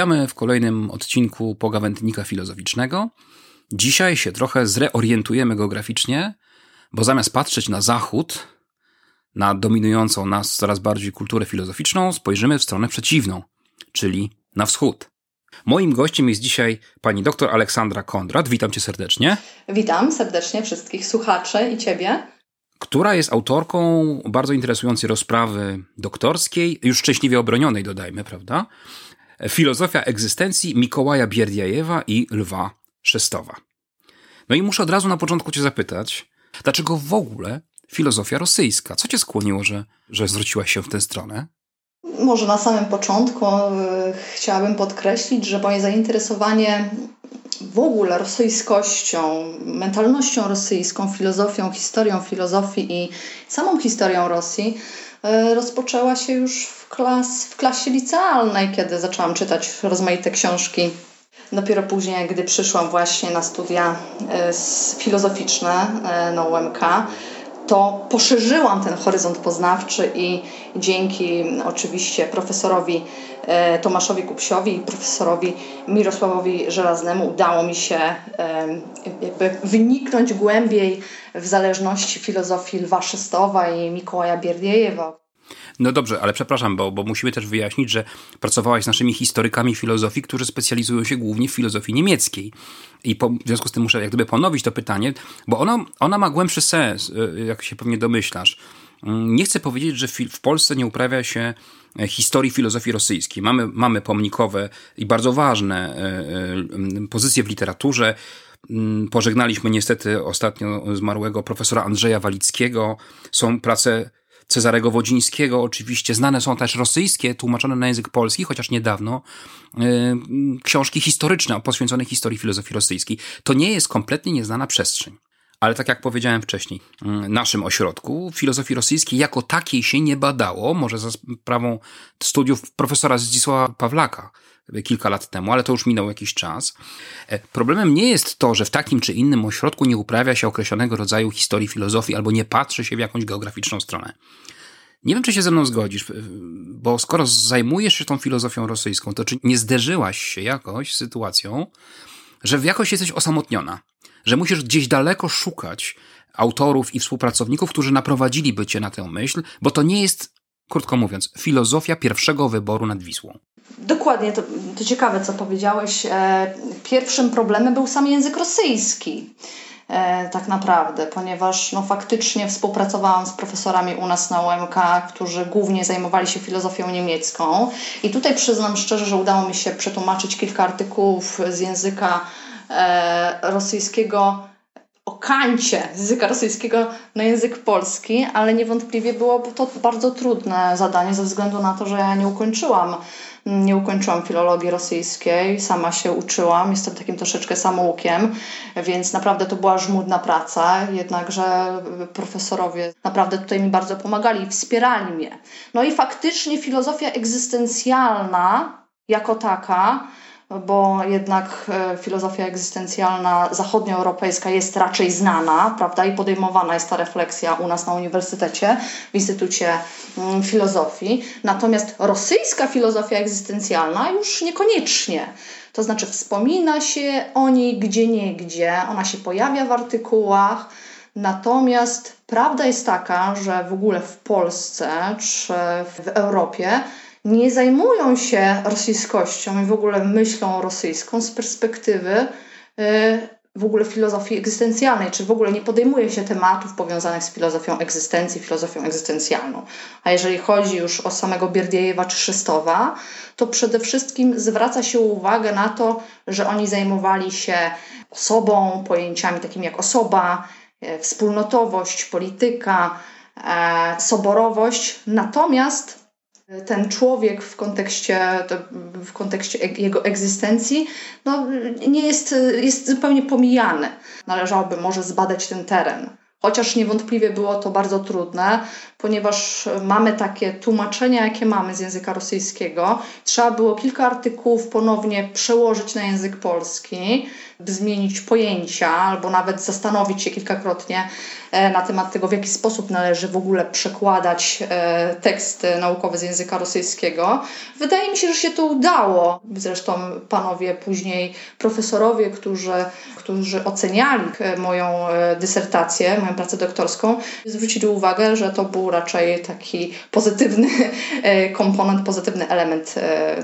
Witamy w kolejnym odcinku Pogawędnika Filozoficznego. Dzisiaj się trochę zreorientujemy geograficznie, bo zamiast patrzeć na zachód, na dominującą nas coraz bardziej kulturę filozoficzną, spojrzymy w stronę przeciwną, czyli na wschód. Moim gościem jest dzisiaj pani dr Aleksandra Kondrat. Witam cię serdecznie. Witam serdecznie wszystkich słuchaczy i ciebie. Która jest autorką bardzo interesującej rozprawy doktorskiej, już szczęśliwie obronionej, dodajmy, prawda? Filozofia egzystencji Mikołaja Bierdiajewa i Lwa Szestowa. No i muszę od razu na początku cię zapytać, dlaczego w ogóle filozofia rosyjska? Co cię skłoniło, że, że zwróciłaś się w tę stronę? Może na samym początku e, chciałabym podkreślić, że moje zainteresowanie w ogóle rosyjskością, mentalnością rosyjską, filozofią, historią filozofii i samą historią Rosji rozpoczęła się już w, klas, w klasie licealnej, kiedy zaczęłam czytać rozmaite książki. Dopiero później, gdy przyszłam właśnie na studia e, filozoficzne na UMK, to poszerzyłam ten horyzont poznawczy i dzięki oczywiście profesorowi e, Tomaszowi Kupsiowi i profesorowi Mirosławowi Żelaznemu udało mi się jakby wyniknąć głębiej w zależności filozofii Lwa Szystowa i Mikołaja Bierdiejewa, no dobrze, ale przepraszam, bo, bo musimy też wyjaśnić, że pracowałaś z naszymi historykami filozofii, którzy specjalizują się głównie w filozofii niemieckiej. I po, w związku z tym muszę jak gdyby ponowić to pytanie, bo ono, ona ma głębszy sens, y, jak się pewnie domyślasz. Mm, nie chcę powiedzieć, że w Polsce nie uprawia się e, historii filozofii rosyjskiej. Mamy, mamy pomnikowe i bardzo ważne e, e, pozycje w literaturze. Mm, pożegnaliśmy niestety ostatnio zmarłego profesora Andrzeja Walickiego. Są prace Cezarego Wodzińskiego oczywiście. Znane są też rosyjskie, tłumaczone na język polski, chociaż niedawno, książki historyczne poświęcone historii filozofii rosyjskiej. To nie jest kompletnie nieznana przestrzeń. Ale tak jak powiedziałem wcześniej, mm, naszym ośrodku filozofii rosyjskiej jako takiej się nie badało, może za sprawą studiów profesora Zdzisława Pawlaka kilka lat temu, ale to już minął jakiś czas. E, problemem nie jest to, że w takim czy innym ośrodku nie uprawia się określonego rodzaju historii filozofii albo nie patrzy się w jakąś geograficzną stronę. Nie wiem, czy się ze mną zgodzisz, bo skoro zajmujesz się tą filozofią rosyjską, to czy nie zderzyłaś się jakoś z sytuacją, że jakoś jesteś osamotniona, że musisz gdzieś daleko szukać autorów i współpracowników, którzy naprowadziliby cię na tę myśl, bo to nie jest, krótko mówiąc, filozofia pierwszego wyboru nad Wisłą. Dokładnie, to, to ciekawe, co powiedziałeś. E, pierwszym problemem był sam język rosyjski. E, tak naprawdę, ponieważ no, faktycznie współpracowałam z profesorami u nas na UMK, którzy głównie zajmowali się filozofią niemiecką. I tutaj przyznam szczerze, że udało mi się przetłumaczyć kilka artykułów z języka rosyjskiego o kancie z języka rosyjskiego na język polski, ale niewątpliwie było to bardzo trudne zadanie ze względu na to, że ja nie ukończyłam nie ukończyłam filologii rosyjskiej, sama się uczyłam, jestem takim troszeczkę samoukiem, więc naprawdę to była żmudna praca, jednakże profesorowie naprawdę tutaj mi bardzo pomagali i wspierali mnie. No i faktycznie filozofia egzystencjalna jako taka bo jednak e, filozofia egzystencjalna zachodnioeuropejska jest raczej znana, prawda, i podejmowana jest ta refleksja u nas na uniwersytecie, w Instytucie mm, Filozofii. Natomiast rosyjska filozofia egzystencjalna już niekoniecznie. To znaczy wspomina się o niej gdzie niegdzie, ona się pojawia w artykułach, natomiast prawda jest taka, że w ogóle w Polsce czy w Europie nie zajmują się rosyjskością i w ogóle myślą rosyjską z perspektywy y, w ogóle filozofii egzystencjalnej, czy w ogóle nie podejmuje się tematów powiązanych z filozofią egzystencji, filozofią egzystencjalną. A jeżeli chodzi już o samego Bierdiejewa czy Szystowa, to przede wszystkim zwraca się uwagę na to, że oni zajmowali się osobą, pojęciami takimi jak osoba, y, wspólnotowość, polityka, e, soborowość, natomiast ten człowiek w kontekście, w kontekście jego egzystencji no, nie jest, jest zupełnie pomijany. Należałoby może zbadać ten teren Chociaż niewątpliwie było to bardzo trudne, ponieważ mamy takie tłumaczenia, jakie mamy z języka rosyjskiego. Trzeba było kilka artykułów ponownie przełożyć na język polski, zmienić pojęcia, albo nawet zastanowić się kilkakrotnie e, na temat tego, w jaki sposób należy w ogóle przekładać e, teksty naukowe z języka rosyjskiego. Wydaje mi się, że się to udało. Zresztą panowie później profesorowie, którzy, którzy oceniali e, moją dysertację, moją pracę doktorską, zwrócili uwagę, że to był raczej taki pozytywny komponent, pozytywny element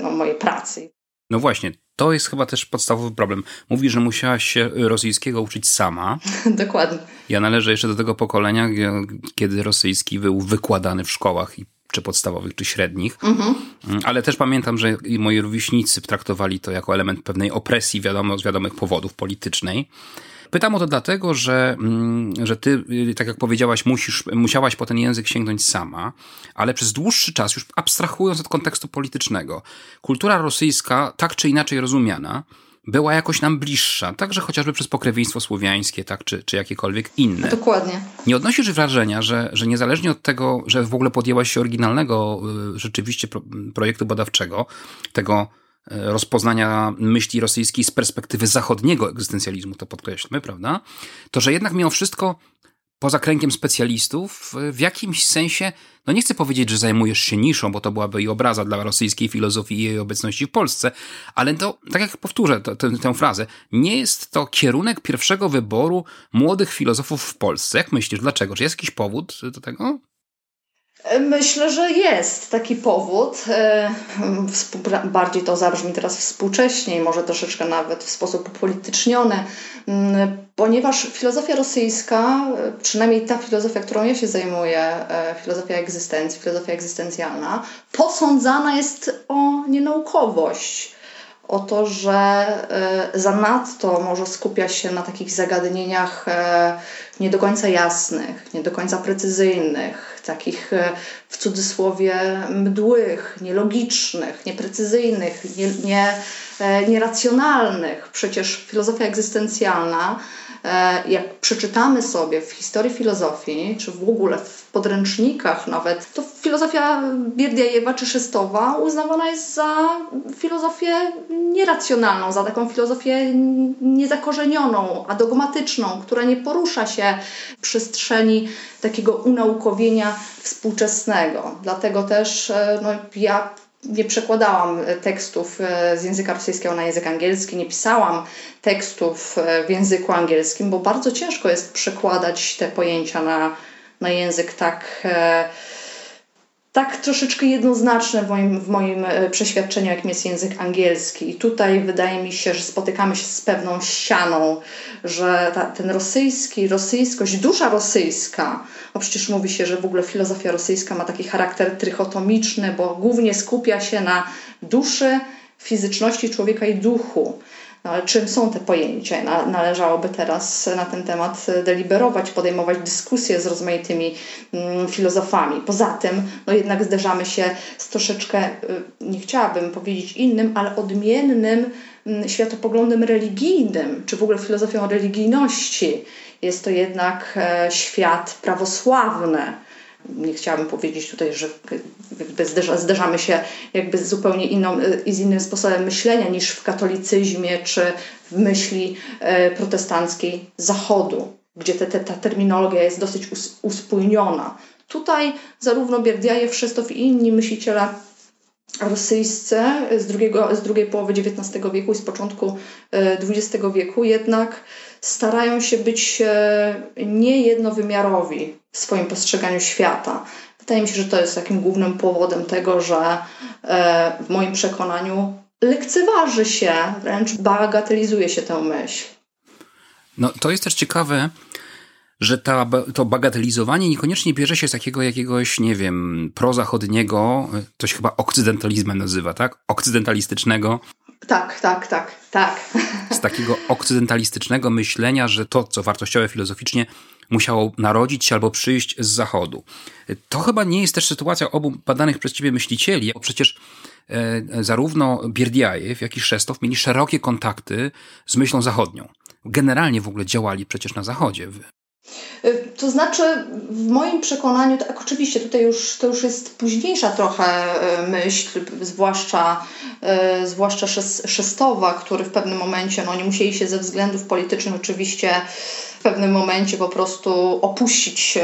no, mojej pracy. No właśnie, to jest chyba też podstawowy problem. Mówi, że musiałaś się rosyjskiego uczyć sama. Dokładnie. Ja należę jeszcze do tego pokolenia, kiedy rosyjski był wykładany w szkołach czy podstawowych, czy średnich. Mhm. Ale też pamiętam, że moi rówieśnicy traktowali to jako element pewnej opresji, wiadomo, z wiadomych powodów politycznej. Pytam o to dlatego, że, mm, że ty, y, tak jak powiedziałaś, musisz, musiałaś po ten język sięgnąć sama, ale przez dłuższy czas, już abstrahując od kontekstu politycznego, kultura rosyjska, tak czy inaczej rozumiana, była jakoś nam bliższa, także chociażby przez pokrewieństwo słowiańskie, tak, czy, czy jakiekolwiek inne. Dokładnie. Nie odnosisz wrażenia, że, że niezależnie od tego, że w ogóle podjęłaś się oryginalnego y, rzeczywiście pro, projektu badawczego, tego rozpoznania myśli rosyjskiej z perspektywy zachodniego egzystencjalizmu, to podkreślmy, prawda? To, że jednak mimo wszystko poza kręgiem specjalistów, w jakimś sensie, no nie chcę powiedzieć, że zajmujesz się niszą, bo to byłaby i obraza dla rosyjskiej filozofii i jej obecności w Polsce, ale to, tak jak powtórzę to, tę, tę frazę, nie jest to kierunek pierwszego wyboru młodych filozofów w Polsce. Jak myślisz, dlaczego? Czy jest jakiś powód do tego? Myślę, że jest taki powód. E, bardziej to zabrzmi teraz współcześnie, może troszeczkę nawet w sposób upolityczniony, mm, ponieważ filozofia rosyjska, przynajmniej ta filozofia, którą ja się zajmuję, e, filozofia egzystencji, filozofia egzystencjalna, posądzana jest o nienaukowość o to, że e, zanadto może skupia się na takich zagadnieniach nie do końca jasnych, nie do końca precyzyjnych, takich e, w cudzysłowie mdłych, nielogicznych, nieprecyzyjnych, nie, nie, e, nieracjonalnych. Przecież filozofia egzystencjalna E, jak przeczytamy sobie w historii filozofii, czy w ogóle w podręcznikach nawet, to filozofia Bierdiajewa czy Szystowa uznawana jest za filozofię nieracjonalną, za taką filozofię niezakorzenioną, a dogmatyczną, która nie porusza się w przestrzeni takiego unaukowienia współczesnego. Dlatego też e, no, ja nie przekładałam e, tekstów e, z języka rosyjskiego na język angielski, nie pisałam tekstów e, w języku angielskim, bo bardzo ciężko jest przekładać te pojęcia na, na język tak tak troszeczkę jednoznaczne w moim, w moim e, przeświadczeniu, jakim jest język angielski. I tutaj wydaje mi się, że spotykamy się z pewną ścianą, że ta, ten rosyjski, rosyjskość, dusza rosyjska, bo przecież mówi się, że w ogóle filozofia rosyjska ma taki charakter trychotomiczny, bo głównie skupia się na duszy, fizyczności człowieka i duchu. No, ale czym są te pojęcia? Należałoby teraz na ten temat deliberować, podejmować dyskusje z rozmaitymi mm, filozofami. Poza tym, no jednak zderzamy się z troszeczkę, y, nie chciałabym powiedzieć innym, ale odmiennym mm, światopoglądem religijnym, czy w ogóle filozofią religijności. Jest to jednak e, świat prawosławny nie chciałabym powiedzieć tutaj, że jakby zderza, zderzamy się jakby z zupełnie inną i z innym sposobem myślenia niż w katolicyzmie czy w myśli e, protestanckiej Zachodu, gdzie te, te, ta terminologia jest dosyć uspójniona. Tutaj zarówno Bierdiajew, Szestow i inni myśliciele rosyjscy z, drugiego, z drugiej połowy XIX wieku i z początku XX e, wieku jednak starają się być e, niejednowymiarowi w swoim postrzeganiu świata. Wydaje mi się, że to jest takim głównym powodem tego, że e, w moim przekonaniu lekceważy się, wręcz bagatelizuje się tę myśl. No to jest też ciekawe, że ta, to bagatelizowanie niekoniecznie bierze się z takiego jakiegoś, nie wiem, prozachodniego, to się chyba okcydentalizmem nazywa, tak? Okcydentalistycznego. Tak, tak, tak, tak. Z takiego okcydentalistycznego myślenia, że to, co wartościowe filozoficznie, musiało narodzić się albo przyjść z zachodu. To chyba nie jest też sytuacja obu badanych przez ciebie myślicieli, bo przecież e, zarówno Bierdiajew, jak i Szestow mieli szerokie kontakty z myślą zachodnią. Generalnie w ogóle działali przecież na zachodzie. Y, to znaczy, w moim przekonaniu, tak oczywiście tutaj już to już jest późniejsza trochę y, myśl, zwłaszcza, y, zwłaszcza Szestowa, który w pewnym momencie, no oni musieli się ze względów politycznych oczywiście w pewnym momencie po prostu opuścić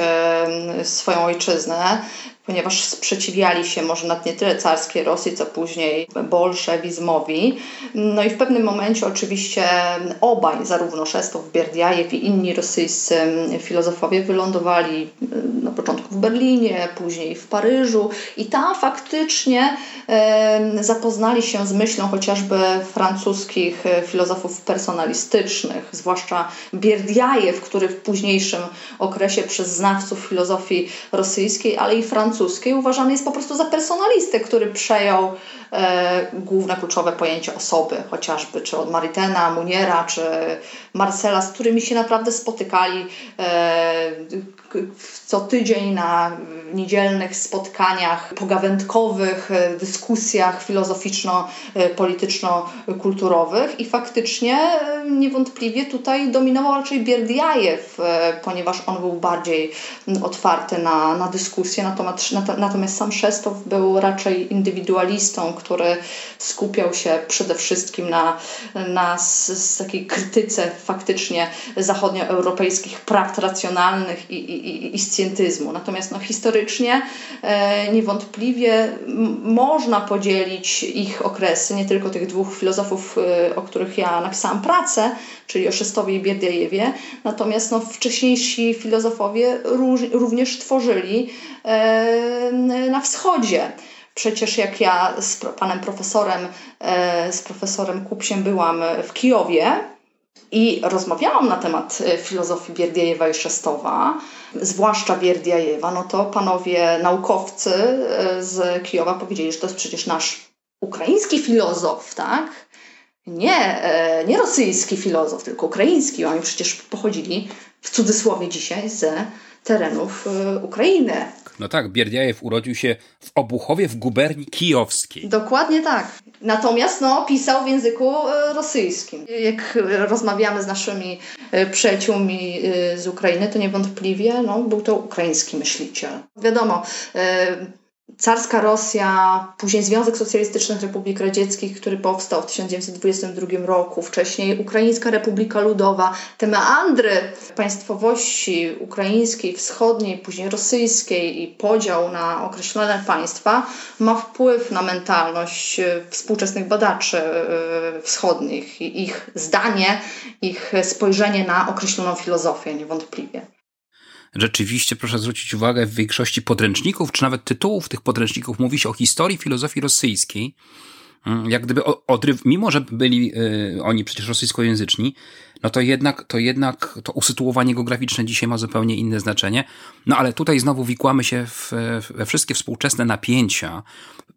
swoją ojczyznę ponieważ sprzeciwiali się może nawet nie tyle carskiej Rosji, co później bolszewizmowi. No i w pewnym momencie oczywiście obaj, zarówno Szestow, Bierdiajew i inni rosyjscy filozofowie wylądowali na początku w Berlinie, później w Paryżu i tam faktycznie zapoznali się z myślą chociażby francuskich filozofów personalistycznych, zwłaszcza Bierdiajew, który w późniejszym okresie przez znawców filozofii rosyjskiej, ale i francuskiej francuskiej uważany jest po prostu za personalistę, który przejął e, główne kluczowe pojęcie osoby, chociażby czy od Maritena, Muniera, czy Marcela, z którymi się naprawdę spotykali e, co tydzień na niedzielnych spotkaniach pogawędkowych, e, dyskusjach filozoficzno-polityczno-kulturowych. I faktycznie e, niewątpliwie tutaj dominował raczej Bierdiajew, e, ponieważ on był bardziej otwarty na, na dyskusję, natomiast, natomiast sam Szestow był raczej indywidualistą, który skupiał się przede wszystkim na, na z, z takiej krytyce faktycznie zachodnioeuropejskich praw racjonalnych i, i, i scjentyzmu. Natomiast no, historycznie e, niewątpliwie można podzielić ich okresy, nie tylko tych dwóch filozofów, e, o których ja napisałam pracę, czyli o Szestowie i Bierdiajewie, natomiast no, wcześniejsi filozofowie również tworzyli e, na wschodzie. Przecież jak ja z panem profesorem, z profesorem Kupsiem byłam w Kijowie, i rozmawiałam na temat e, filozofii Bierdiajewa i Szestowa, zwłaszcza Bierdiajewa, no to panowie naukowcy z Kijowa powiedzieli, że to jest przecież nasz ukraiński filozof, tak? Nie, nie rosyjski filozof, tylko ukraiński. Oni przecież pochodzili w cudzysłowie dzisiaj ze terenów Ukrainy. No tak, Bierdiajew urodził się w Obuchowie w guberni kijowskiej. Dokładnie tak. Natomiast no, pisał w języku e, rosyjskim. Jak rozmawiamy z naszymi e, przyjaciółmi e, z Ukrainy, to niewątpliwie no, był to ukraiński myśliciel. Wiadomo, Carska Rosja, później Związek Socjalistycznych Republik Radzieckich, który powstał w 1922 roku, wcześniej Ukraińska Republika Ludowa, te meandry państwowości ukraińskiej, wschodniej, później rosyjskiej i podział na określone państwa ma wpływ na mentalność e, współczesnych badaczy e, wschodnich ich zdanie, ich spojrzenie na określoną filozofię niewątpliwie rzeczywiście, proszę zwrócić uwagę, w większości podręczników, czy nawet tytułów tych podręczników mówi się o historii filozofii rosyjskiej. Mm, jak gdyby odryw, mimo że byli y, oni przecież rosyjskojęzyczni, no to jednak, to jednak to usytuowanie geograficzne dzisiaj ma zupełnie inne znaczenie. No ale tutaj znowu wikłamy się w, we wszystkie współczesne napięcia,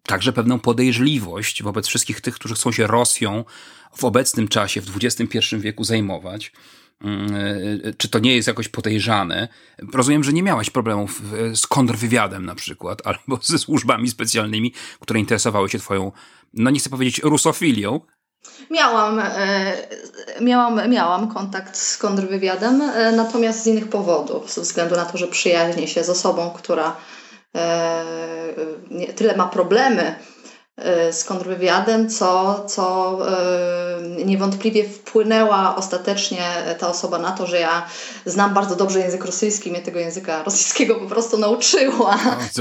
także pewną podejrzliwość wobec wszystkich tych, którzy chcą się Rosją w obecnym czasie, w XXI wieku zajmować. Mm, e, czy to nie jest jakoś podejrzane. Rozumiem, że nie miałaś problemów z kontrwywiadem na przykład, albo ze służbami specjalnymi, które interesowały się twoją, no nie chcę powiedzieć rusofilią. Miałam, e, miałam, miałam kontakt z kontrwywiadem, e, natomiast z innych powodów, ze względu na to, że przyjaźnię się z osobą, która tyle ma problemy z kontrwywiadem, co, co y, niewątpliwie wpłynęła ostatecznie ta osoba na to, że ja znam bardzo dobrze język rosyjski, mnie tego języka rosyjskiego po prostu nauczyła.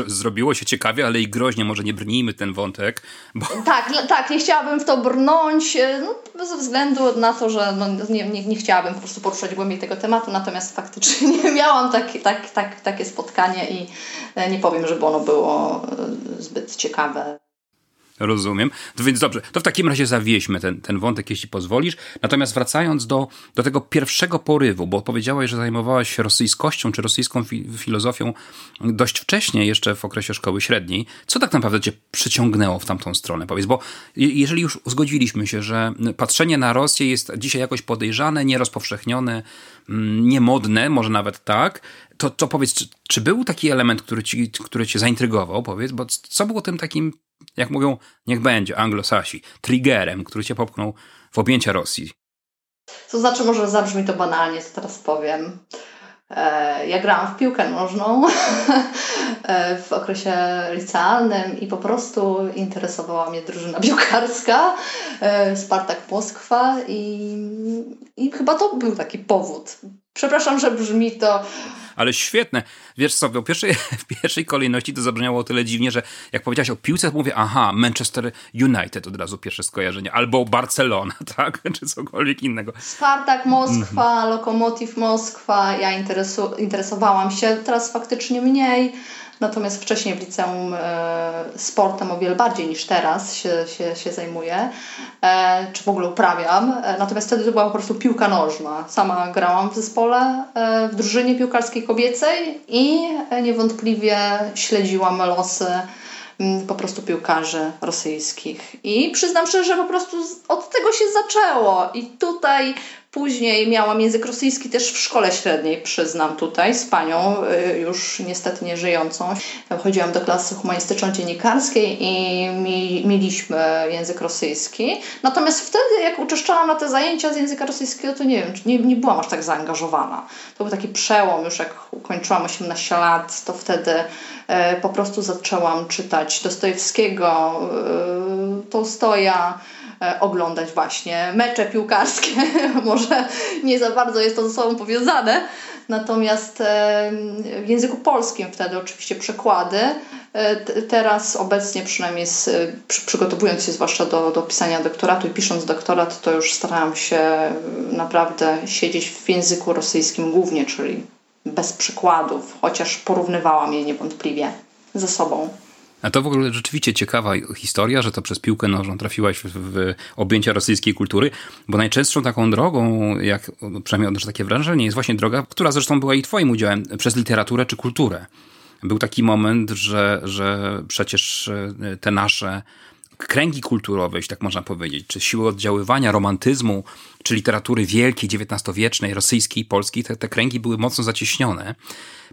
Zrobiło się ciekawie, ale i groźnie, może nie brnijmy ten wątek. Bo... Tak, tak, nie chciałabym w to brnąć, y, no, ze względu na to, że no, nie, nie, nie chciałabym po prostu poruszać głębiej tego tematu, natomiast faktycznie miałam tak, tak, tak, takie spotkanie i nie powiem, żeby ono było zbyt ciekawe. Rozumiem. To więc dobrze, to w takim razie zawieźmy ten, ten wątek, jeśli pozwolisz. Natomiast wracając do, do tego pierwszego porywu, bo powiedziałaś, że zajmowałaś się rosyjskością czy rosyjską fi filozofią dość wcześnie, jeszcze w okresie szkoły średniej. Co tak naprawdę cię przyciągnęło w tamtą stronę? Powiedz, bo jeżeli już zgodziliśmy się, że patrzenie na Rosję jest dzisiaj jakoś podejrzane, nierozpowszechnione, niemodne, może nawet tak, to, to powiedz, czy, czy, był taki element, który, ci, który cię zaintrygował, powiedz, bo co było tym takim jak mówią, niech będzie, anglosasi, triggerem, który cię popchnął w objęcia Rosji? To znaczy, może zabrzmi to banalnie, co teraz powiem. E, ja grałam w piłkę nożną e, w okresie licealnym i po prostu interesowała mnie drużyna piłkarska e, Spartak Moskwa i, i chyba to był taki powód. Przepraszam, że brzmi to ale świetne. Wiesz co, w pierwszej, w pierwszej kolejności to zabrzmiało o tyle dziwnie, że jak powiedziałeś o piłce, to mówię, aha, Manchester United od razu pierwsze skojarzenie, albo Barcelona, tak? Czy cokolwiek innego. Spartak Moskwa, mhm. Lokomotiv Moskwa, ja interesu, interesowałam się, teraz faktycznie mniej. Natomiast wcześniej w liceum e, sportem o wiele bardziej niż teraz się, się, się zajmuję, e, czy w ogóle uprawiam. E, natomiast wtedy to była po prostu piłka nożna. Sama grałam w zespole, w drużynie piłkarskiej kobiecej i niewątpliwie śledziłam losy po prostu piłkarzy rosyjskich. I przyznam szczerze, że po prostu od tego się zaczęło. I tutaj Później miałam język rosyjski też w szkole średniej, przyznam tutaj, z panią, y, już niestety nie żyjącą. Chodziłam do klasy humanistyczno-dziennikarskiej i mi, mieliśmy język rosyjski. Natomiast wtedy, jak uczęszczałam na te zajęcia z języka rosyjskiego, to nie wiem, nie, nie byłam aż tak zaangażowana. To był taki przełom, już jak ukończyłam 18 lat, to wtedy e, po prostu zaczęłam czytać Dostojewskiego, e, Tolstoja, oglądać właśnie mecze piłkarskie. Może nie za bardzo jest to ze sobą powiązane, natomiast e, w języku polskim wtedy oczywiście przekłady. E, teraz obecnie przynajmniej z, przygotowując się zwłaszcza do, do pisania doktoratu i pisząc doktorat, to już starałam się naprawdę siedzieć w języku rosyjskim głównie, czyli bez przykładów, chociaż porównywałam je niewątpliwie ze sobą. A to w ogóle rzeczywiście ciekawa historia, że to przez piłkę nożną trafiłaś w, w objęcia rosyjskiej kultury, bo najczęstszą taką drogą, jak przynajmniej odnoszę takie wrażenie, jest właśnie droga, która zresztą była i twoim udziałem, przez literaturę czy kulturę. Był taki moment, że, że przecież e, te nasze kręgi kulturowe, jeśli tak można powiedzieć, czy siły oddziaływania romantyzmu, czy literatury wielkiej, XIX-wiecznej, rosyjskiej, polskiej, te, te kręgi były mocno zacieśnione.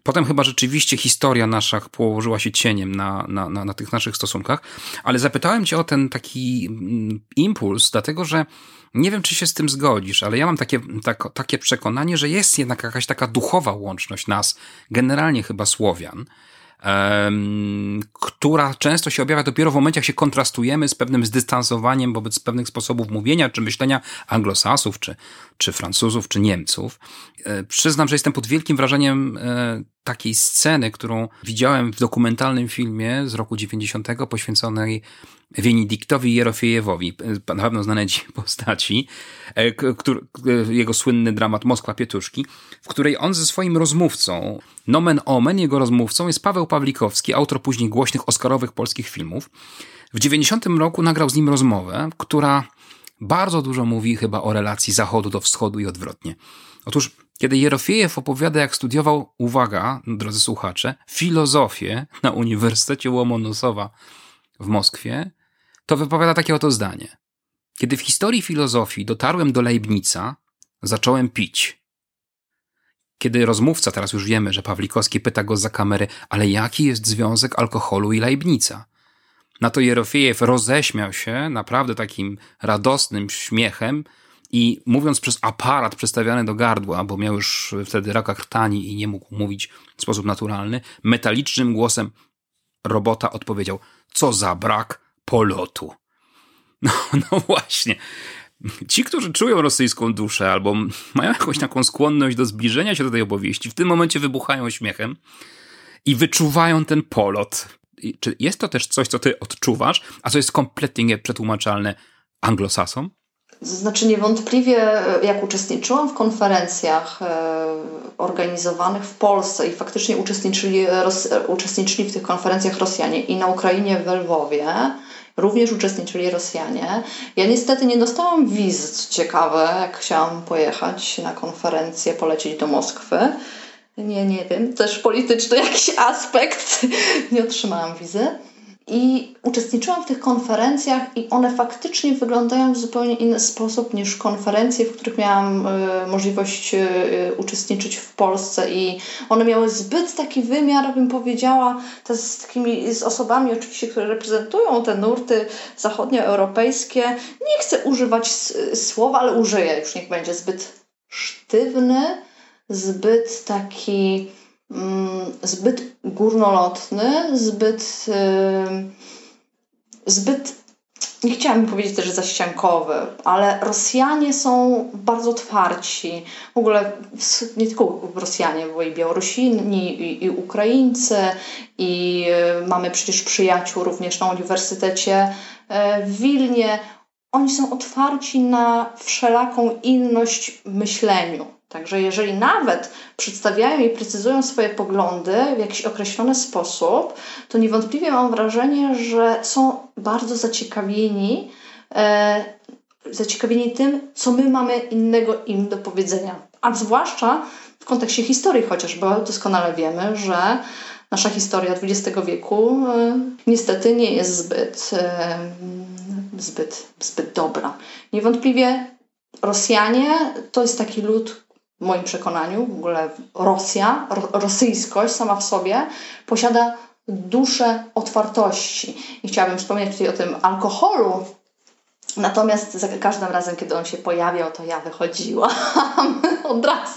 Potem chyba rzeczywiście historia nasza położyła się cieniem na, na, na, na tych naszych stosunkach, ale zapytałem cię o ten taki mm, impuls, dlatego że nie wiem, czy się z tym zgodzisz, ale ja mam takie, tak, takie przekonanie, że jest jednak jakaś taka duchowa łączność nas, generalnie chyba Słowian, która często się objawia dopiero w momencie, jak się kontrastujemy z pewnym zdystansowaniem wobec pewnych sposobów mówienia czy myślenia anglosasów, czy, czy Francuzów, czy Niemców. E, przyznam, że jestem pod wielkim wrażeniem e, takiej sceny, którą widziałem w dokumentalnym filmie z roku 90 poświęconej Wienidiktowi Jerofiejewowi, na pewno znane ci postaci, e, który, jego słynny dramat Moskwa Pietuszki, w której on ze swoim rozmówcą, nomen omen, jego rozmówcą jest Paweł Pawlikowski, autor później głośnych oscarowych polskich filmów. W 90 roku nagrał z nim rozmowę, która bardzo dużo mówi chyba o relacji zachodu do wschodu i odwrotnie. Otóż, kiedy Jerofiejew opowiada, jak studiował, uwaga, drodzy słuchacze, filozofię na Uniwersytecie Łomonosowa w Moskwie, to wypowiada takie oto zdanie. Kiedy w historii filozofii dotarłem do Leibnica, zacząłem pić. Kiedy rozmówca, teraz już wiemy, że Pawlikowski pyta go za kamery, ale jaki jest związek alkoholu i Leibnica? Na to Jerofiejew roześmiał się naprawdę takim radosnym śmiechem i mówiąc przez aparat przestawiany do gardła, bo miał już wtedy raka krtani i nie mógł mówić w sposób naturalny, metalicznym głosem robota odpowiedział: Co za brak polotu. No, no właśnie. Ci, którzy czują rosyjską duszę albo mają jakąś taką skłonność do zbliżenia się do tej opowieści, w tym momencie wybuchają śmiechem i wyczuwają ten polot. Czy jest to też coś, co ty odczuwasz, a co jest kompletnie nieprzetłumaczalne anglosasom? Znaczy niewątpliwie, jak uczestniczyłam w konferencjach e, organizowanych w Polsce i faktycznie uczestniczyli, Ros, uczestniczyli w tych konferencjach Rosjanie i na Ukrainie w Lwowie, również uczestniczyli Rosjanie. Ja niestety nie dostałam wiz, ciekawe, jak chciałam pojechać na konferencję, polecieć do Moskwy. Nie, nie wiem, też polityczny jakiś aspekt. nie otrzymałam wizy. I uczestniczyłam w tych konferencjach, i one faktycznie wyglądają w zupełnie inny sposób niż konferencje, w których miałam y, możliwość y, uczestniczyć w Polsce. I one miały zbyt taki wymiar, bym powiedziała, z takimi z osobami, oczywiście, które reprezentują te nurty zachodnioeuropejskie. Nie chcę używać słowa, ale użyję, już niech będzie zbyt sztywny zbyt taki, mm, zbyt górnolotny, zbyt, zbyt nie chciałabym powiedzieć też zaściankowy, ale Rosjanie są bardzo twardzi. W ogóle nie tylko Rosjanie, bo i Białorusini, i, i Ukraińcy, i y, mamy przecież przyjaciół również na Uniwersytecie e, w Wilnie. Oni są otwarci na wszelaką inność w myśleniu. Także jeżeli nawet przedstawiają i precyzują swoje poglądy w jakiś określony sposób, to niewątpliwie mam wrażenie, że są bardzo zaciekawieni, e, zaciekawieni tym, co my mamy innego im do powiedzenia. A zwłaszcza w kontekście historii chociażby doskonale wiemy, że nasza historia XX wieku e, niestety nie jest zbyt, e, zbyt, zbyt dobra. Niewątpliwie Rosjanie to jest taki lud, w moim przekonaniu, w ogóle Rosja, ro, rosyjskość sama w sobie posiada duszę otwartości. I chciałabym wspomnieć tutaj o tym alkoholu. Natomiast za każdym razem, kiedy on się pojawiał, to ja wychodziłam od razu.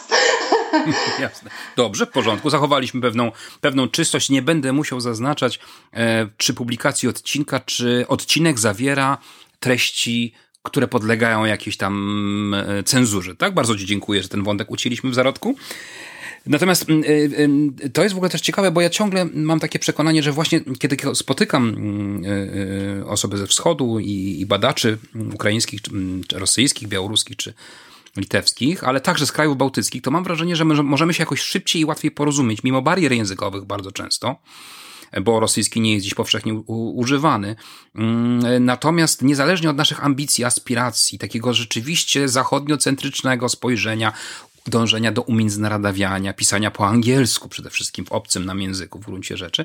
Jasne. Dobrze, w porządku. Zachowaliśmy pewną, pewną czystość. Nie będę musiał zaznaczać, e, czy publikacji odcinka, czy odcinek zawiera treści które podlegają jakiejś tam e, cenzurze. Tak? Bardzo Ci dziękuję, że ten wątek ucięliśmy w zarodku. Natomiast mm, e, e, to jest w ogóle też ciekawe, bo ja ciągle mam takie przekonanie, że właśnie kiedy spotykam mm, osoby ze wschodu i, badaczy ukraińskich, czy rosyjskich, białoruskich, czy litewskich, ale także z krajów bałtyckich, to mam wrażenie, że możemy się jakoś szybciej i łatwiej porozumieć, mimo barier językowych bardzo często bo rosyjski nie jest dziś powszechnie używany. Mm, natomiast niezależnie od naszych ambicji, aspiracji, takiego rzeczywiście zachodniocentrycznego spojrzenia, dążenia do umiędzynarodawiania, pisania po angielsku przede wszystkim w obcym nam języku w gruncie rzeczy,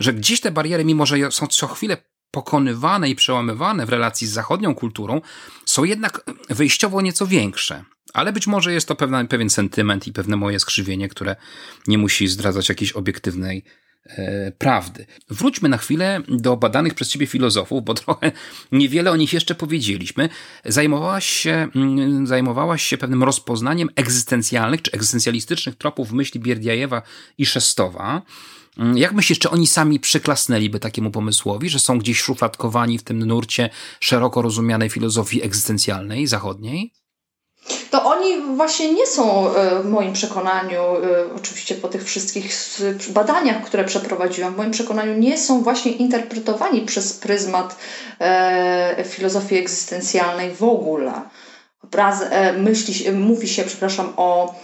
że gdzieś te bariery, mimo że są co chwilę pokonywane i przełamywane w relacji z zachodnią kulturą, są jednak wyjściowo nieco większe. Ale być może jest to pewna, pewien sentyment i pewne moje skrzywienie, które nie musi zdradzać jakiejś obiektywnej prawdy. Wróćmy na chwilę do badanych przez ciebie filozofów, bo trochę niewiele o nich jeszcze powiedzieliśmy. Zajmowałaś się, mm, zajmowałaś się pewnym rozpoznaniem egzystencjalnych czy egzystencjalistycznych tropów myśli Bierdiajewa i Szestowa. Mm, jak myślisz, czy oni sami przyklasnęliby takiemu pomysłowi, że są gdzieś szufladkowani w tym nurcie szeroko rozumianej filozofii egzystencjalnej zachodniej? To oni właśnie nie są e, w moim przekonaniu, e, oczywiście po tych wszystkich badaniach, które przeprowadziłam, w moim przekonaniu nie są właśnie interpretowani przez pryzmat e, filozofii egzystencjalnej w ogóle. Myśli, mówi się, przepraszam, o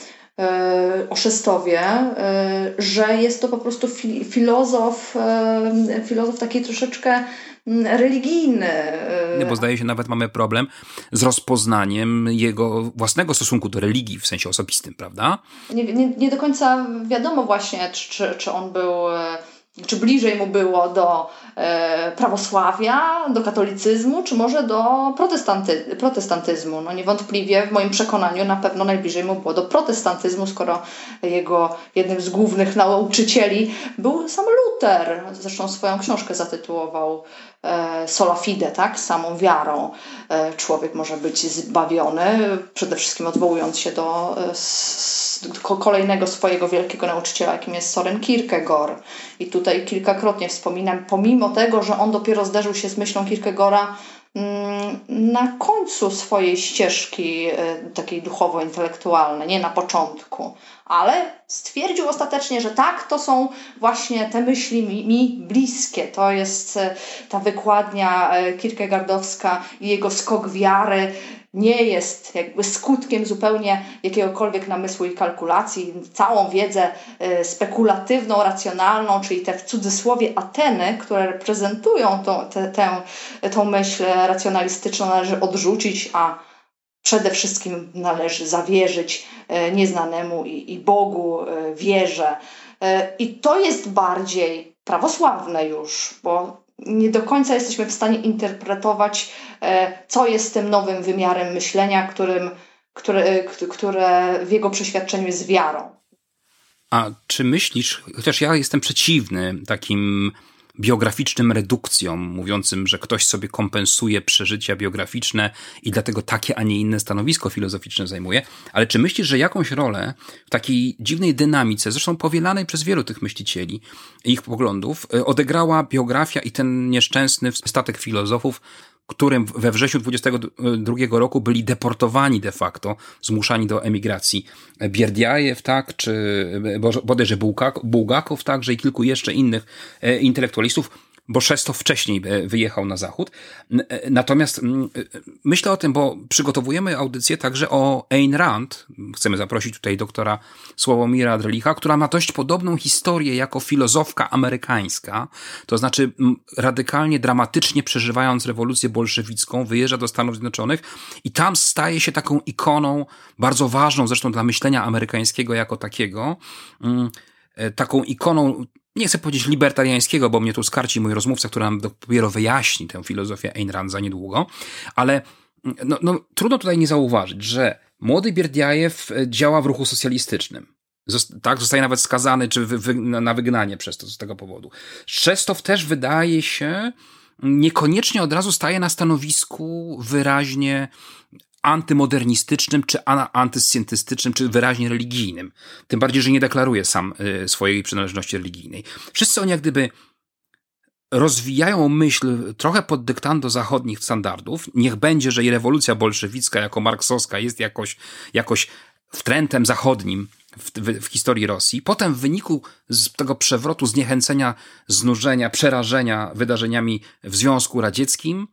o Szestowie, że jest to po prostu filozof, filozof taki troszeczkę Mm, religijny. Bo zdaje się, nawet mamy problem z rozpoznaniem jego własnego stosunku do religii w sensie osobistym, prawda? Nie, nie, nie do końca wiadomo właśnie, czy, czy on był e, czy bliżej mu było do e, prawosławia, do katolicyzmu, czy może do protestanty, protestantyzmu. No niewątpliwie w moim przekonaniu na pewno najbliżej mu było do protestantyzmu, skoro jego jednym z głównych nauczycieli był sam Luther. Zresztą swoją książkę zatytułował e, Sola Fide, tak? Samą wiarą e, człowiek może być zbawiony, przede wszystkim odwołując się do e, kolejnego swojego wielkiego nauczyciela, jakim jest Soren Kierkegaard. I tutaj kilkakrotnie wspominam, pomimo tego, że on dopiero zderzył się z myślą Kierkegaarda mm, na końcu swojej ścieżki e, takiej duchowo-intelektualnej, nie na początku, ale stwierdził ostatecznie, że tak, to są właśnie te myśli mi, mi bliskie. To jest e, ta wykładnia e, Kierkegaardowska i jego skok wiary nie jest jakby skutkiem zupełnie jakiegokolwiek namysłu i kalkulacji. Całą wiedzę y, spekulatywną, racjonalną, czyli te w cudzysłowie Ateny, które reprezentują tą, te, tę, tą myśl racjonalistyczną, należy odrzucić, a przede wszystkim należy zawierzyć y, nieznanemu i, i Bogu, y, wierze. I to jest bardziej prawosławne już, bo nie do końca jesteśmy w stanie interpretować, e, co jest tym nowym wymiarem myślenia, którym, które, które w jego przeświadczeniu jest wiarą. A czy myślisz, chociaż ja jestem przeciwny takim biograficznym redukcjom, mówiącym, że ktoś sobie kompensuje przeżycia biograficzne i dlatego takie, a nie inne stanowisko filozoficzne zajmuje. Ale czy myślisz, że jakąś rolę w takiej dziwnej dynamice, zresztą powielanej przez wielu tych myślicieli ich poglądów, e, odegrała biografia i ten nieszczęsny statek filozofów, którym we wrześniu 22 roku byli deportowani de facto, zmuszani do emigracji. Bierdiajew, tak, czy bodajże Bułgakow, także i kilku jeszcze innych e, intelektualistów bo Szesto wcześniej e, wyjechał na zachód. E, natomiast myślę o tym, bo przygotowujemy audycję także o Ayn Rand. Chcemy zaprosić tutaj doktora Sławomira Drelicha, która ma dość podobną historię jako filozofka amerykańska. To znaczy radykalnie, dramatycznie przeżywając rewolucję bolszewicką, wyjeżdża do Stanów Zjednoczonych i tam staje się taką ikoną, bardzo ważną zresztą dla myślenia amerykańskiego jako takiego, e, taką ikoną nie chcę powiedzieć libertariańskiego, bo mnie tu skarci mój rozmówca, który nam dopiero wyjaśni tę filozofię Ayn Rand za niedługo, ale no, no, trudno tutaj nie zauważyć, że młody Bierdiajew e, działa w ruchu socjalistycznym. Tak, zostaje nawet skazany czy wy, wy, na wygnanie przez to z tego powodu. Szczestow też wydaje się niekoniecznie od razu staje na stanowisku wyraźnie antymodernistycznym, czy antyscientystycznym, czy wyraźnie religijnym. Tym bardziej, że nie deklaruje sam y, swojej przynależności religijnej. Wszyscy oni jak gdyby rozwijają myśl trochę pod dyktando zachodnich standardów. Niech będzie, że i rewolucja bolszewicka jako marksowska jest jakoś, jakoś wtrętem zachodnim w, w, w, historii Rosji. Potem w wyniku z tego przewrotu, zniechęcenia, znużenia, przerażenia wydarzeniami w Związku Radzieckim,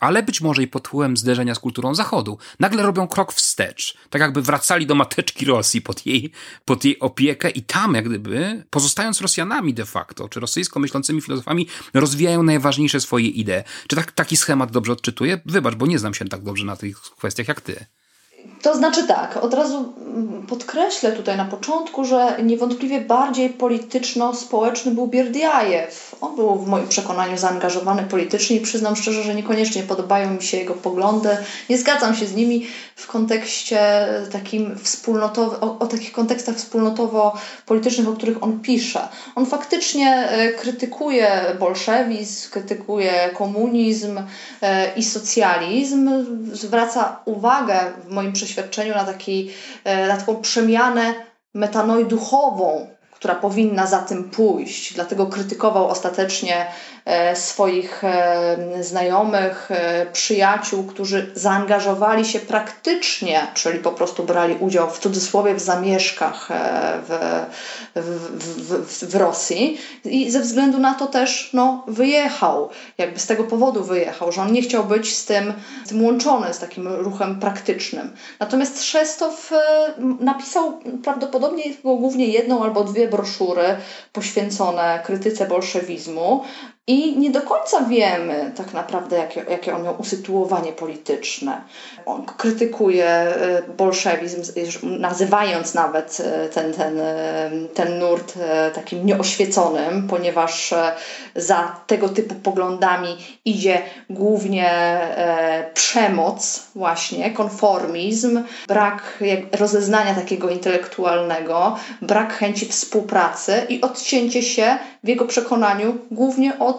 ale być może i pod wpływem zderzenia z kulturą Zachodu. Nagle robią krok wstecz, tak jakby wracali do mateczki Rosji pod jej, pod jej opiekę i tam jak gdyby, pozostając Rosjanami de facto, czy rosyjsko myślącymi filozofami, rozwijają najważniejsze swoje idee. Czy tak, taki schemat dobrze odczytuję? Wybacz, bo nie znam się tak dobrze na tych kwestiach jak ty. To znaczy tak, od razu podkreślę tutaj na początku, że niewątpliwie bardziej polityczno-społeczny był Bierdiajew. On był w moim przekonaniu zaangażowany politycznie i przyznam szczerze, że niekoniecznie podobają mi się jego poglądy. Nie zgadzam się z nimi w kontekście takim wspólnotowym, o, o takich kontekstach wspólnotowo-politycznych, o których on pisze. On faktycznie e, krytykuje bolszewizm, krytykuje komunizm e, i socjalizm, zwraca uwagę w moim przeświadczeniu na, taki, e, na taką przemianę metanoiduchową, która powinna za tym pójść. Dlatego krytykował ostatecznie swoich e, znajomych, e, przyjaciół, którzy zaangażowali się praktycznie, czyli po prostu brali udział w cudzysłowie w zamieszkach w, w, w, w Rosji i ze względu na to też no, wyjechał, jakby z tego powodu wyjechał, że on nie chciał być z tym, tym łączony, z takim ruchem praktycznym. Natomiast Szestow napisał prawdopodobnie głównie jedną albo dwie broszury poświęcone krytyce bolszewizmu, i nie do końca wiemy tak naprawdę, jakie, jakie on miał usytuowanie polityczne. On krytykuje e, bolszewizm, nazywając nawet e, ten, ten, e, ten nurt takim nieoświeconym, ponieważ za tego typu poglądami idzie głównie przemoc, właśnie, konformizm, brak rozeznania takiego intelektualnego, brak chęci współpracy i odcięcie się w jego przekonaniu głównie od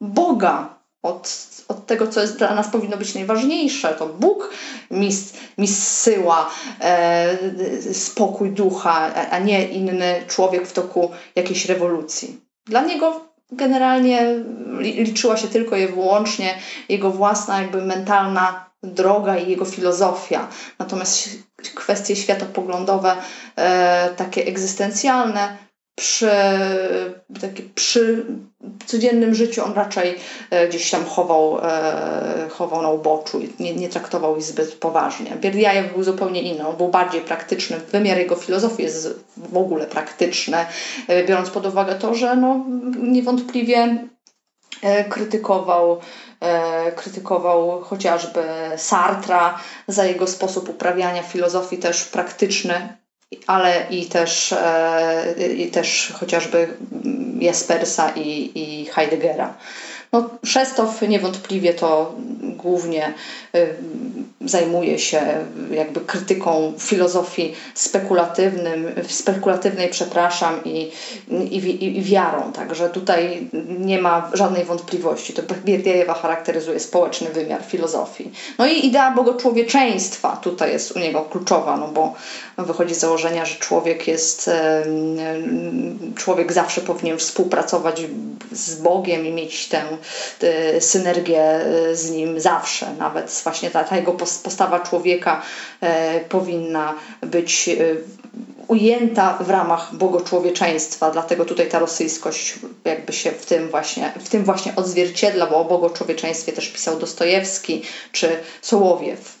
Boga, od, od tego, co jest dla nas powinno być najważniejsze. To Bóg mi, mi zsyła e, spokój ducha, a nie inny człowiek w toku jakiejś rewolucji. Dla niego generalnie liczyła się tylko i wyłącznie jego własna, jakby mentalna droga i jego filozofia. Natomiast kwestie światopoglądowe, e, takie egzystencjalne, przy, takie przy codziennym życiu on raczej e, gdzieś tam chował, e, chował na uboczu i nie, nie traktował ich zbyt poważnie. Bierdiajew był zupełnie inny, on był bardziej praktyczny. Wymiar jego filozofii jest w ogóle praktyczny, e, biorąc pod uwagę to, że no, niewątpliwie krytykował krytykował chociażby Sartra za jego sposób uprawiania filozofii też praktyczny, ale i też, e, i też chociażby Jespersa i, i Heideggera. No, Szestow niewątpliwie to głównie y, zajmuje się jakby krytyką filozofii spekulatywnym, spekulatywnej, przepraszam, i, i, i wiarą. Także tutaj nie ma żadnej wątpliwości. To Bierdiajewa charakteryzuje społeczny wymiar filozofii. No i idea bogoczłowieczeństwa tutaj jest u niego kluczowa, no bo wychodzi z założenia, że człowiek jest, człowiek zawsze powinien współpracować z Bogiem i mieć tę synergię e, z Nim zawsze. Nawet właśnie ta, ta jego postawa człowieka e, powinna być ujęta w ramach bogoczłowieczeństwa, dlatego tutaj ta rosyjskość jakby się w tym właśnie, w tym właśnie odzwierciedla, bo o bogoczłowieczeństwie też pisał Dostojewski czy Sołowiew.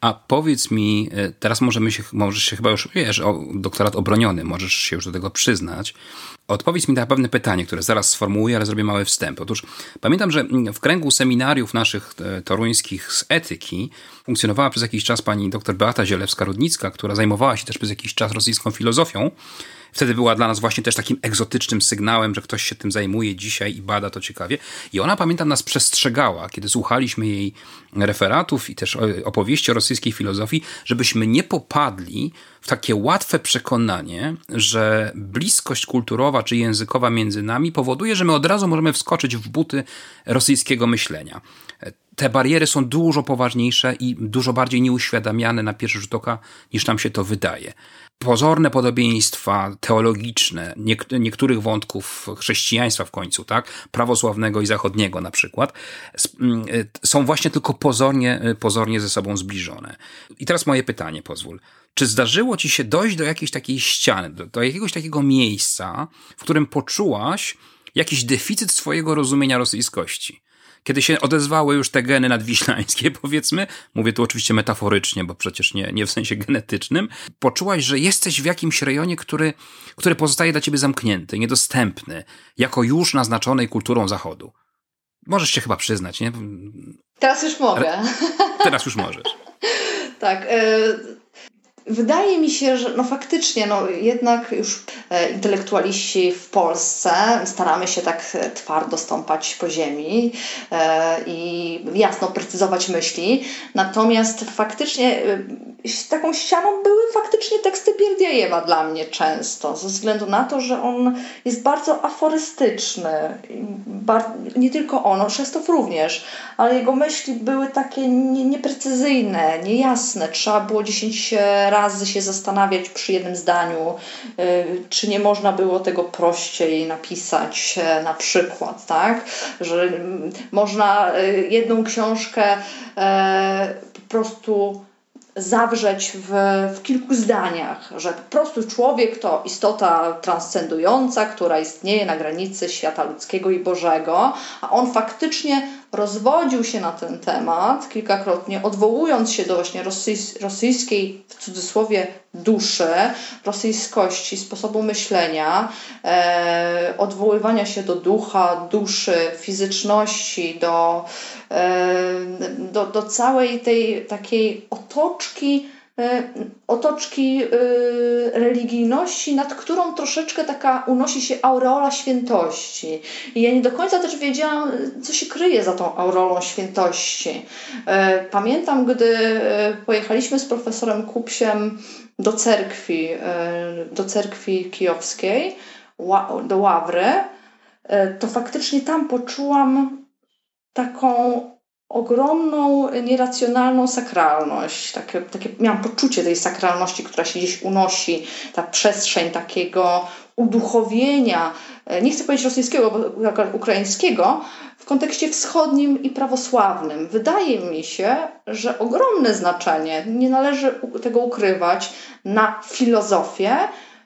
A powiedz mi, teraz możemy się, możesz się chyba już, wiesz, o, doktorat obroniony, możesz się już do tego przyznać. Odpowiedz mi na pewne pytanie, które zaraz sformułuję, ale zrobię mały wstęp. Otóż pamiętam, że w kręgu seminariów naszych e, toruńskich z etyki funkcjonowała przez jakiś czas pani dr Beata Zielewska-Rudnicka, która zajmowała się też przez jakiś czas rosyjską filozofią. Wtedy była dla nas właśnie też takim egzotycznym sygnałem, że ktoś się tym zajmuje dzisiaj i bada to ciekawie. I ona, pamiętam, nas przestrzegała, kiedy słuchaliśmy jej referatów i też opowieści o rosyjskiej filozofii, żebyśmy nie popadli w takie łatwe przekonanie, że bliskość kulturowa czy językowa między nami powoduje, że my od razu możemy wskoczyć w buty rosyjskiego myślenia. Te bariery są dużo poważniejsze i dużo bardziej nieuświadamiane na pierwszy rzut oka, niż nam się to wydaje pozorne podobieństwa teologiczne niektórych wątków chrześcijaństwa w końcu, tak, prawosławnego i zachodniego na przykład, mm, y, są właśnie tylko pozornie, pozornie ze sobą zbliżone. I teraz moje pytanie, pozwól. Czy zdarzyło ci się dojść do jakiejś takiej ściany, do, do jakiegoś takiego miejsca, w którym poczułaś jakiś deficyt swojego rozumienia rosyjskości? kiedy się odezwały już te geny nadwiślańskie, powiedzmy, mówię tu oczywiście metaforycznie, bo przecież nie, nie w sensie genetycznym, poczułaś, że jesteś w jakimś rejonie, który, który pozostaje dla ciebie zamknięty, niedostępny, jako już naznaczonej kulturą Zachodu. Możesz się chyba przyznać, nie? Teraz już mogę. Teraz już możesz. tak. Y Wydaje mi się, że no faktycznie, no jednak już e, intelektualiści w Polsce staramy się tak e, twardo stąpać po ziemi e, i jasno precyzować myśli. Natomiast faktycznie taką ścianą były faktycznie teksty Bierdiajewa dla mnie często, ze względu na to, że on jest bardzo aforystyczny. Nie tylko on, Szestów również, ale jego myśli były takie nieprecyzyjne, niejasne. Trzeba było 10 razy się zastanawiać przy jednym zdaniu, y, czy nie można było tego prościej napisać e, na przykład, tak? Że mm, można y, jedną książkę e, po prostu zawrzeć w, w kilku zdaniach, że po prostu człowiek to istota transcendująca, która istnieje na granicy świata ludzkiego i Bożego, a on faktycznie rozwodził się na ten temat kilkakrotnie, odwołując się do właśnie rosyjs rosyjskiej, w cudzysłowie, duszy, rosyjskości, sposobu myślenia, e, odwoływania się do ducha, duszy, fizyczności, do, do, do całej tej takiej otoczki E, otoczki e, religijności, nad którą troszeczkę taka unosi się aureola świętości. I ja nie do końca też wiedziałam, co się kryje za tą aureolą świętości. E, pamiętam, gdy pojechaliśmy z profesorem Kupsiem do cerkwi, do cerkwi kijowskiej, do Ławry, to faktycznie tam poczułam taką ogromną, nieracjonalną sakralność. Takie, takie, miałam poczucie tej sakralności, która się gdzieś unosi, ta przestrzeń takiego uduchowienia, e, nie chcę powiedzieć rosyjskiego, bo ukraińskiego, w kontekście wschodnim i prawosławnym. Wydaje mi się, że ogromne znaczenie, nie należy tego ukrywać, na filozofię,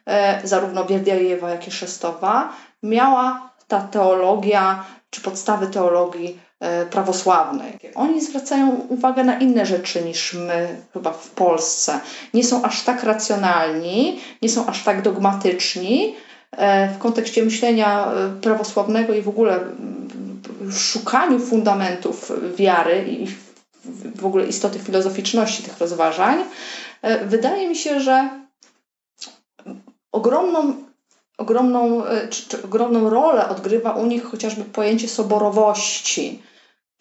e, zarówno Bierdiajewa, jak i Szestowa, miała ta teologia, czy podstawy teologii prawosławnej. Oni zwracają uwagę na inne rzeczy niż my chyba w Polsce. Nie są aż tak racjonalni, nie są aż tak dogmatyczni e, w kontekście myślenia e, prawosławnego i w ogóle w szukaniu fundamentów wiary i w ogóle istoty filozoficzności tych rozważań. Wydaje mi się, że ogromną ogromną, e, czy, czy ogromną rolę odgrywa u nich chociażby pojęcie soborowości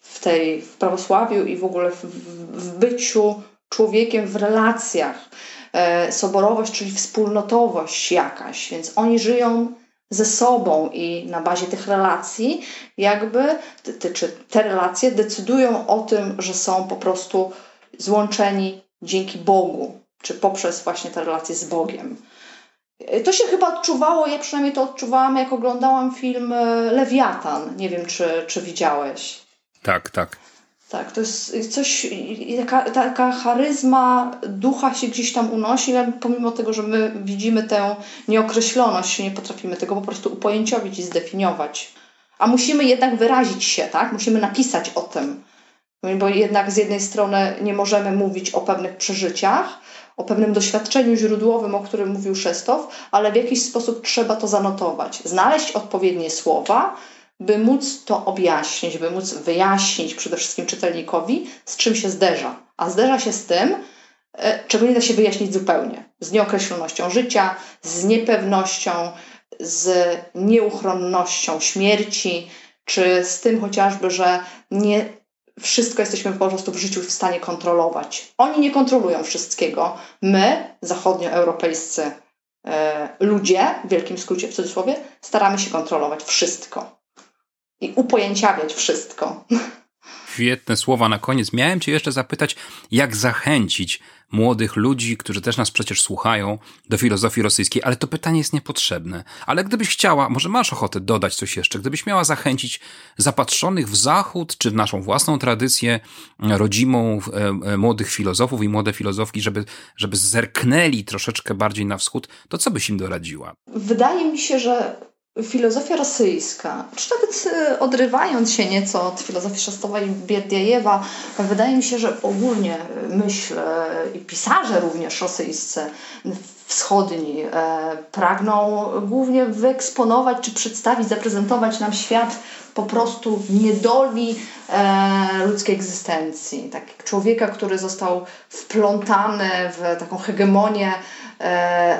w tej w prawosławiu i w ogóle w, w byciu człowiekiem w relacjach. E, soborowość, czyli wspólnotowość jakaś, więc oni żyją ze sobą i na bazie tych relacji, jakby te, czy te relacje decydują o tym, że są po prostu złączeni dzięki Bogu, czy poprzez właśnie te relacje z Bogiem. To się chyba odczuwało, ja przynajmniej to odczuwałam, jak oglądałam film e, Lewiatan. Nie wiem, czy, czy widziałeś. Tak, tak. Tak, to jest coś, taka, taka charyzma ducha się gdzieś tam unosi, ale pomimo tego, że my widzimy tę nieokreśloność, nie potrafimy tego po prostu upojęciowić i zdefiniować. A musimy jednak wyrazić się, tak? Musimy napisać o tym. Bo jednak z jednej strony nie możemy mówić o pewnych przeżyciach, o pewnym doświadczeniu źródłowym, o którym mówił Szestow, ale w jakiś sposób trzeba to zanotować, znaleźć odpowiednie słowa, by móc to objaśnić, by móc wyjaśnić przede wszystkim czytelnikowi, z czym się zderza. A zderza się z tym, e, czego nie da się wyjaśnić zupełnie. Z nieokreślonością życia, z niepewnością, z nieuchronnością śmierci, czy z tym chociażby, że nie wszystko jesteśmy po prostu w życiu w stanie kontrolować. Oni nie kontrolują wszystkiego. My, zachodnioeuropejscy e, ludzie, w wielkim skrócie w cudzysłowie, staramy się kontrolować wszystko i upojęciawiać wszystko. Świetne słowa na koniec. Miałem Cię jeszcze zapytać, jak zachęcić młodych ludzi, którzy też nas przecież słuchają, do filozofii rosyjskiej, ale to pytanie jest niepotrzebne. Ale gdybyś chciała, może masz ochotę dodać coś jeszcze, gdybyś miała zachęcić zapatrzonych w Zachód, czy w naszą własną tradycję rodzimą e, e, młodych filozofów i młode filozofki, żeby, żeby zerknęli troszeczkę bardziej na wschód, to co byś im doradziła? Wydaje mi się, że filozofia rosyjska, czy nawet e, odrywając się nieco od filozofii Szostowa i Bierdiajewa, wydaje mi się, że ogólnie myśl e, i pisarze również rosyjscy wschodni e, pragną głównie wyeksponować czy przedstawić, zaprezentować nam świat po prostu niedoli ludzkiej egzystencji. Tak, człowieka, który został wplątany w taką hegemonię E,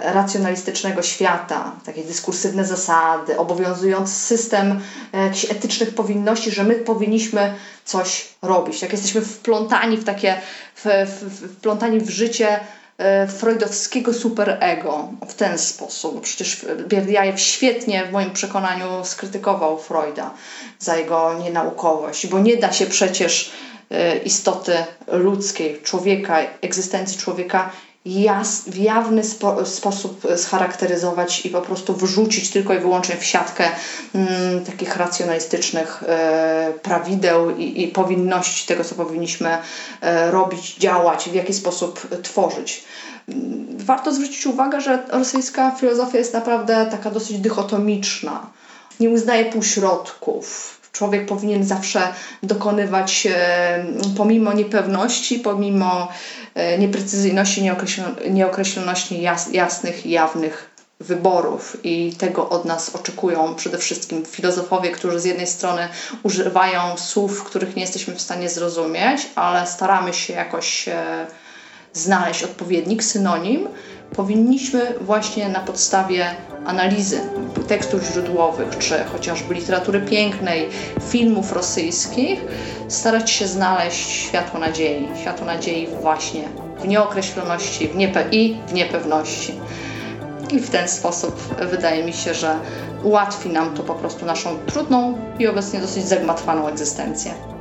racjonalistycznego świata, takie dyskursywne zasady, obowiązujący system e, jakichś etycznych powinności, że my powinniśmy coś robić. Jak jesteśmy wplątani w takie, w, w, wplątani w życie e, freudowskiego superego w ten sposób. Przecież Bierdiajew świetnie w moim przekonaniu skrytykował Freuda za jego nienaukowość, bo nie da się przecież istoty ludzkiej, człowieka, egzystencji człowieka jas, w jawny spo, sposób scharakteryzować i po prostu wrzucić tylko i wyłącznie w siatkę mm, takich racjonalistycznych e, prawideł i, i, powinności tego, co powinniśmy e, robić, działać, w jaki sposób tworzyć. Mm, warto zwrócić uwagę, że rosyjska filozofia jest naprawdę taka dosyć dychotomiczna. Nie uznaje półśrodków człowiek powinien zawsze dokonywać, e, pomimo niepewności, pomimo nieprecyzyjności, nieokreśloności jasnych jawnych wyborów. I tego od nas oczekują przede wszystkim filozofowie, którzy z jednej strony używają słów, których nie jesteśmy w stanie zrozumieć, ale staramy się jakoś e, znaleźć odpowiednik, synonim, powinniśmy właśnie na podstawie analizy tekstów źródłowych, czy chociażby literatury pięknej, filmów rosyjskich, starać się znaleźć światło nadziei. Światło nadziei właśnie w nieokreśloności w niepe i w niepewności. I w ten sposób wydaje mi się, że ułatwi nam to po prostu naszą trudną i obecnie dosyć zagmatwaną egzystencję.